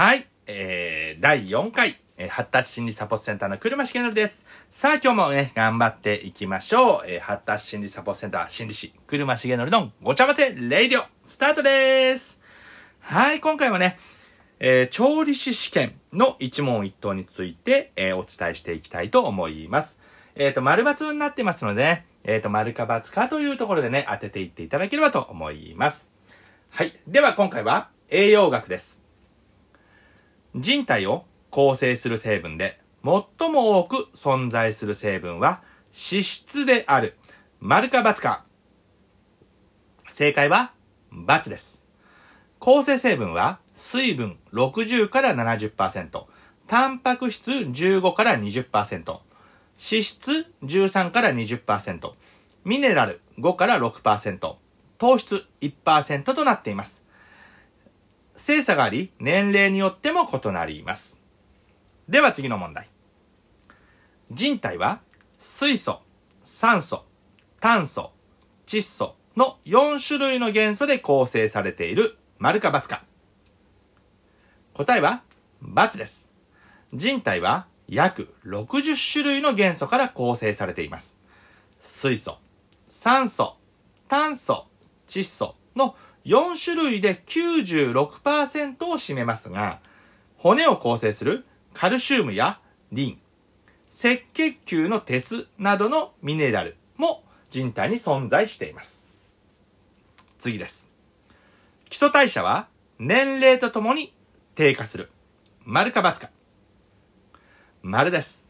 はい。えー、第4回、えー発達心理サポートセンターの車重則です。さあ今日もね、頑張っていきましょう。えー発達心理サポートセンター心理師、車重則のごちゃ混ぜレイディオ、スタートです。はい、今回はね、えー調理師試験の一問一答について、えーお伝えしていきたいと思います。えっ、と、丸抜になってますのでね、えっ、と、丸か×かというところでね、当てていっていただければと思います。はい。では今回は栄養学です。人体を構成する成分で最も多く存在する成分は脂質である。丸か×か。正解は×です。構成成分は水分60から70%、タンパク質15から20%、脂質13から20%、ミネラル5から6%、糖質1%となっています。性差があり、年齢によっても異なります。では次の問題。人体は水素、酸素、炭素、窒素の4種類の元素で構成されている丸か×か。答えは×です。人体は約60種類の元素から構成されています。水素、酸素、炭素、窒素の4種類で96%を占めますが、骨を構成するカルシウムやリン、赤血球の鉄などのミネラルも人体に存在しています。次です。基礎代謝は年齢とともに低下する。丸か×か。丸です。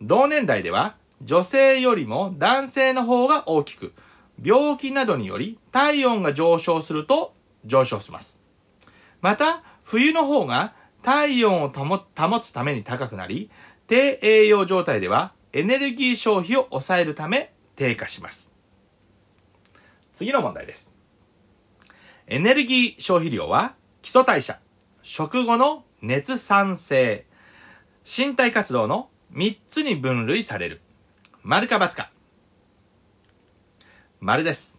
同年代では女性よりも男性の方が大きく、病気などにより体温が上昇すると上昇します。また、冬の方が体温を保つために高くなり、低栄養状態ではエネルギー消費を抑えるため低下します。次の問題です。エネルギー消費量は基礎代謝、食後の熱産生、身体活動の3つに分類される。丸か×か。丸です。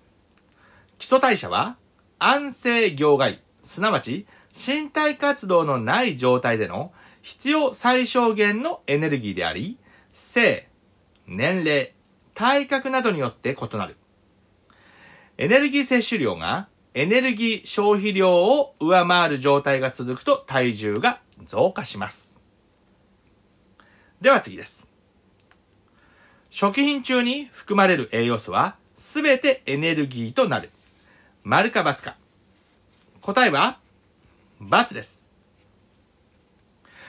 基礎代謝は安静業外、すなわち身体活動のない状態での必要最小限のエネルギーであり、性、年齢、体格などによって異なる。エネルギー摂取量がエネルギー消費量を上回る状態が続くと体重が増加します。では次です。食品中に含まれる栄養素はすべてエネルギーとなる。丸か×か。答えは×です。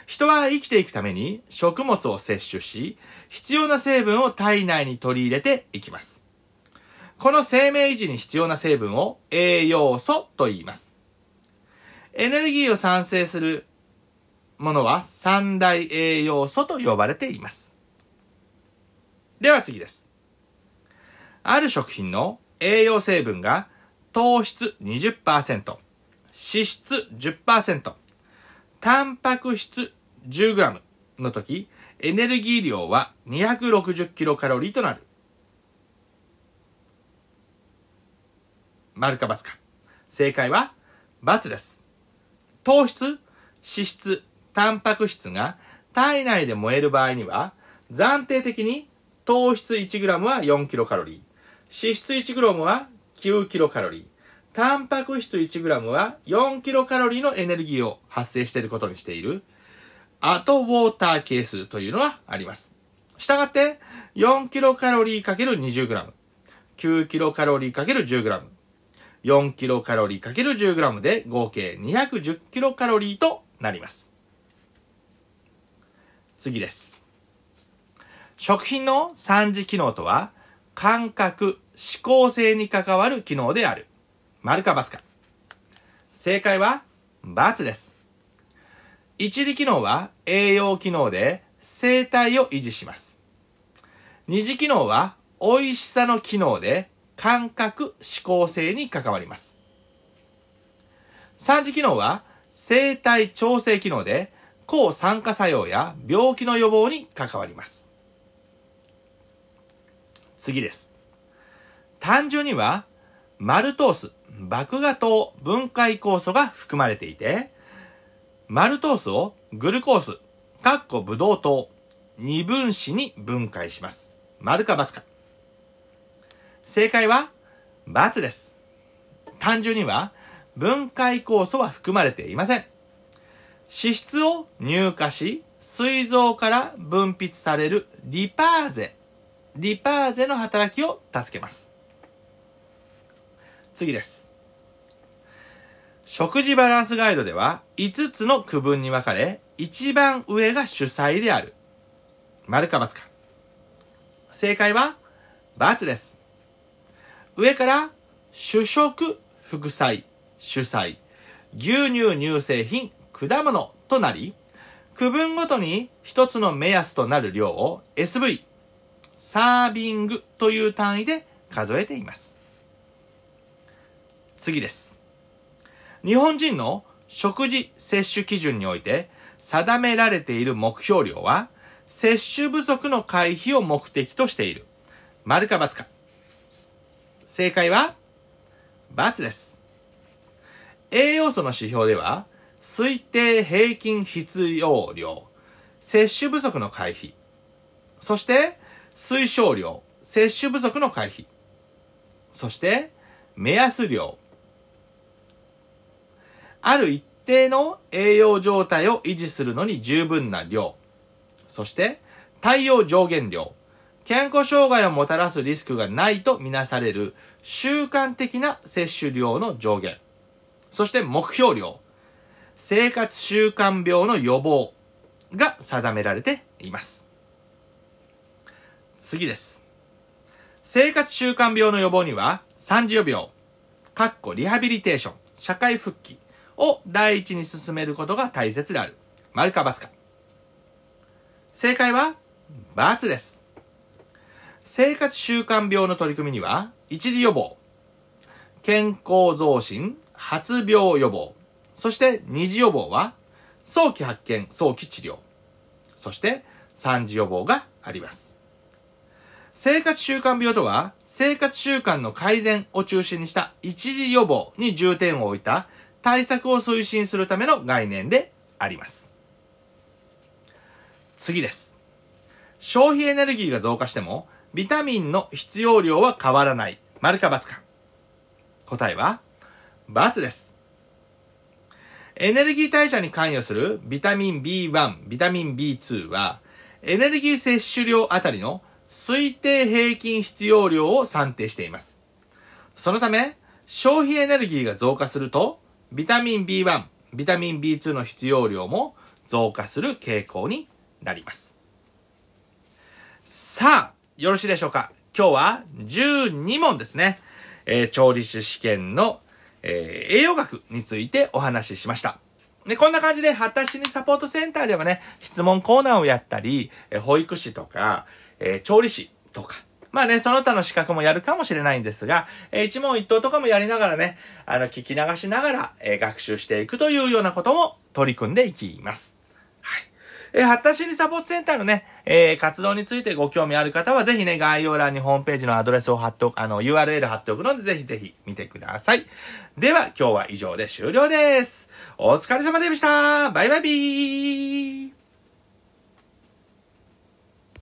人は生きていくために食物を摂取し、必要な成分を体内に取り入れていきます。この生命維持に必要な成分を栄養素と言います。エネルギーを産生するものは三大栄養素と呼ばれています。では次です。ある食品の栄養成分が糖質20%、脂質10%、タンパク質 10g の時、エネルギー量は260キロカロリーとなる。丸か×か。正解は×です。糖質、脂質、タンパク質が体内で燃える場合には、暫定的に糖質 1g は4キロカロリー、脂質 1g は9キロカロリー、タンパク質 1g は4キロカロリーのエネルギーを発生していることにしている、アトウォーター係数というのがあります。したがって、4キロカロリー ×20g、9キロカロリー ×10g、4キロカロリー ×10g で合計210キロカロリーとなります。次です。食品の三次機能とは、感覚、思考性に関わる機能である。丸か×か。正解は、×です。一次機能は栄養機能で生態を維持します。二次機能は美味しさの機能で感覚、思考性に関わります。三次機能は生体調整機能で抗酸化作用や病気の予防に関わります。次です。単純にはマルトース、麦芽糖分解酵素が含まれていて、マルトースをグルコース、かっこブドウ糖、二分子に分解します。丸か×か。正解は、×です。単純には、分解酵素は含まれていません。脂質を乳化し、膵臓から分泌されるリパーゼ、リパーゼの働きを助けます。次です。食事バランスガイドでは5つの区分に分かれ、一番上が主菜である。丸か×か。正解は×です。上から主食、副菜、主菜、牛乳乳製品、果物となり、区分ごとに一つの目安となる量を SV、サービングという単位で数えています。次です。日本人の食事摂取基準において定められている目標量は、摂取不足の回避を目的としている。丸か×か。正解は、×です。栄養素の指標では、推定平均必要量、摂取不足の回避、そして、推奨量、摂取不足の回避、そして、目安量、ある一定の栄養状態を維持するのに十分な量、そして、対応上限量、健康障害をもたらすリスクがないとみなされる習慣的な摂取量の上限、そして目標量、生活習慣病の予防が定められています。次です。生活習慣病の予防には、3次予病、かっこリハビリテーション、社会復帰を第一に進めることが大切である。丸か×か。正解は、×です。生活習慣病の取り組みには、一時予防、健康増進、発病予防、そして二次予防は、早期発見、早期治療、そして三次予防があります。生活習慣病とは、生活習慣の改善を中心にした一時予防に重点を置いた対策を推進するための概念であります。次です。消費エネルギーが増加しても、ビタミンの必要量は変わらない。丸か×か。答えは、×です。エネルギー代謝に関与するビタミン B1、ビタミン B2 は、エネルギー摂取量あたりの推定平均必要量を算定しています。そのため、消費エネルギーが増加すると、ビタミン B1、ビタミン B2 の必要量も増加する傾向になります。さあ、よろしいでしょうか今日は12問ですね。えー調理師試験の、えー栄養学についてお話ししました。で、こんな感じで、発達心理サポートセンターではね、質問コーナーをやったり、え保育士とか、えー調理師とか、まあね、その他の資格もやるかもしれないんですが、えー一問一答とかもやりながらね、あの、聞き流しながら、えー学習していくというようなことも取り組んでいきます。はい。えー発達心理サポートセンターのね、えー活動についてご興味ある方は、ぜひね、概要欄にホームページのアドレスを貼っておく、あの、URL 貼っておくので、ぜひぜひ見てください。では、今日は以上で終了です。お疲れ様でしたバイバイビー